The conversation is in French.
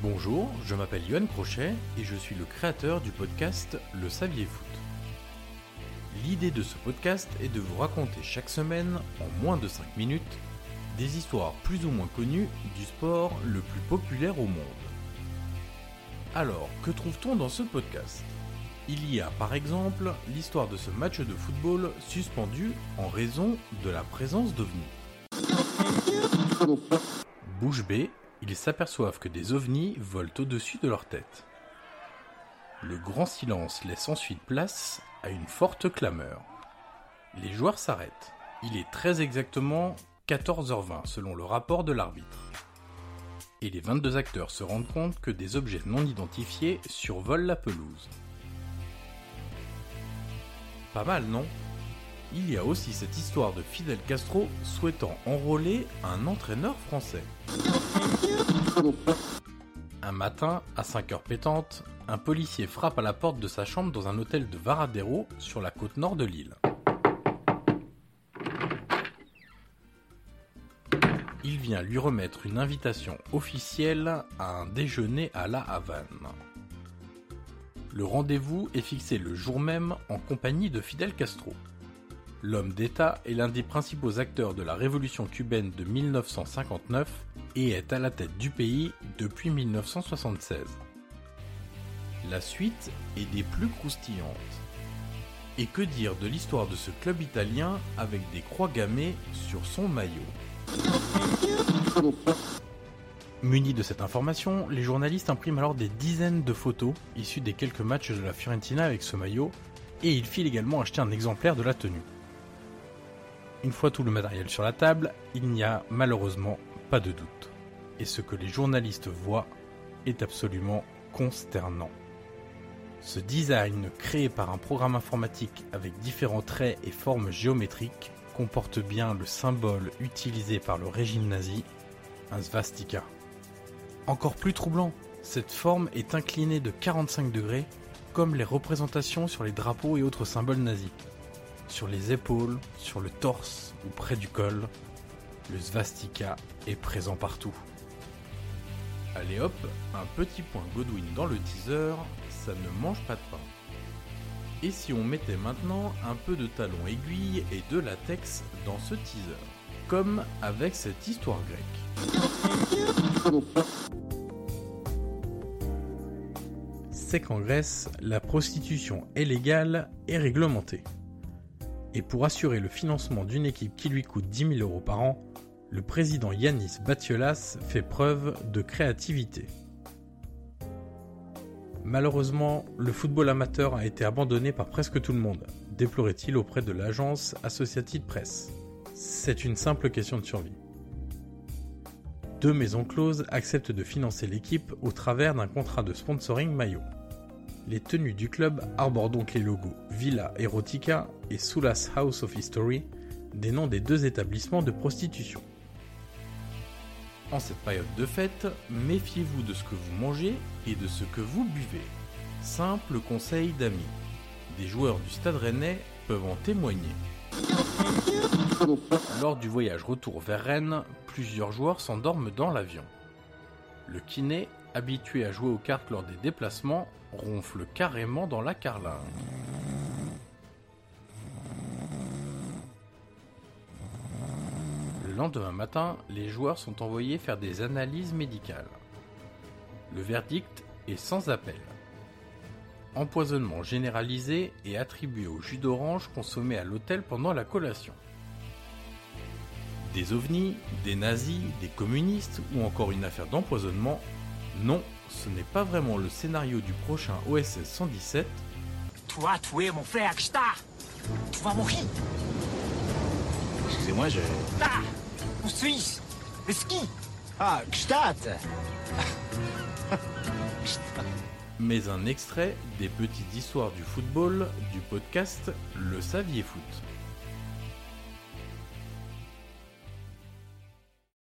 Bonjour, je m'appelle Yoann Crochet et je suis le créateur du podcast Le Saviez Foot. L'idée de ce podcast est de vous raconter chaque semaine, en moins de 5 minutes, des histoires plus ou moins connues du sport le plus populaire au monde. Alors, que trouve-t-on dans ce podcast? Il y a par exemple l'histoire de ce match de football suspendu en raison de la présence d'ovnis. Bouche bée, ils s'aperçoivent que des ovnis volent au-dessus de leur tête. Le grand silence laisse ensuite place à une forte clameur. Les joueurs s'arrêtent. Il est très exactement 14h20 selon le rapport de l'arbitre. Et les 22 acteurs se rendent compte que des objets non identifiés survolent la pelouse. Pas mal, non? Il y a aussi cette histoire de Fidel Castro souhaitant enrôler un entraîneur français. Un matin, à 5h pétantes, un policier frappe à la porte de sa chambre dans un hôtel de Varadero sur la côte nord de l'île. il vient lui remettre une invitation officielle à un déjeuner à La Havane. Le rendez-vous est fixé le jour même en compagnie de Fidel Castro. L'homme d'État est l'un des principaux acteurs de la révolution cubaine de 1959 et est à la tête du pays depuis 1976. La suite est des plus croustillantes. Et que dire de l'histoire de ce club italien avec des croix gammées sur son maillot? Munis de cette information, les journalistes impriment alors des dizaines de photos issues des quelques matchs de la Fiorentina avec ce maillot, et ils filent également acheter un exemplaire de la tenue. Une fois tout le matériel sur la table, il n'y a malheureusement pas de doute. Et ce que les journalistes voient est absolument consternant. Ce design créé par un programme informatique avec différents traits et formes géométriques comporte bien le symbole utilisé par le régime nazi, un svastika. Encore plus troublant, cette forme est inclinée de 45 degrés, comme les représentations sur les drapeaux et autres symboles nazis. Sur les épaules, sur le torse ou près du col, le svastika est présent partout. Allez hop, un petit point Godwin dans le teaser, ça ne mange pas de pain. Et si on mettait maintenant un peu de talon aiguille et de latex dans ce teaser Comme avec cette histoire grecque. C'est qu'en Grèce, la prostitution est légale et réglementée. Et pour assurer le financement d'une équipe qui lui coûte 10 000 euros par an, le président Yanis Batiolas fait preuve de créativité. Malheureusement, le football amateur a été abandonné par presque tout le monde, déplorait-il auprès de l'agence Associated Press. C'est une simple question de survie. Deux maisons closes acceptent de financer l'équipe au travers d'un contrat de sponsoring maillot. Les tenues du club arborent donc les logos Villa Erotica et Soulas House of History, des noms des deux établissements de prostitution. En cette période de fête, méfiez-vous de ce que vous mangez et de ce que vous buvez. Simple conseil d'amis. Des joueurs du Stade Rennais peuvent en témoigner. Lors du voyage retour vers Rennes, plusieurs joueurs s'endorment dans l'avion. Le kiné, habitué à jouer aux cartes lors des déplacements, ronfle carrément dans la carlingue. lendemain matin, les joueurs sont envoyés faire des analyses médicales. Le verdict est sans appel. Empoisonnement généralisé et attribué au jus d'orange consommé à l'hôtel pendant la collation. Des ovnis, des nazis, des communistes ou encore une affaire d'empoisonnement non, ce n'est pas vraiment le scénario du prochain OSS 117. Toi, tu es mon frère Tu vas mourir Excusez-moi, je. Ah Suisse Le ski Ah, Mais un extrait des petites histoires du football du podcast Le Saviez Foot.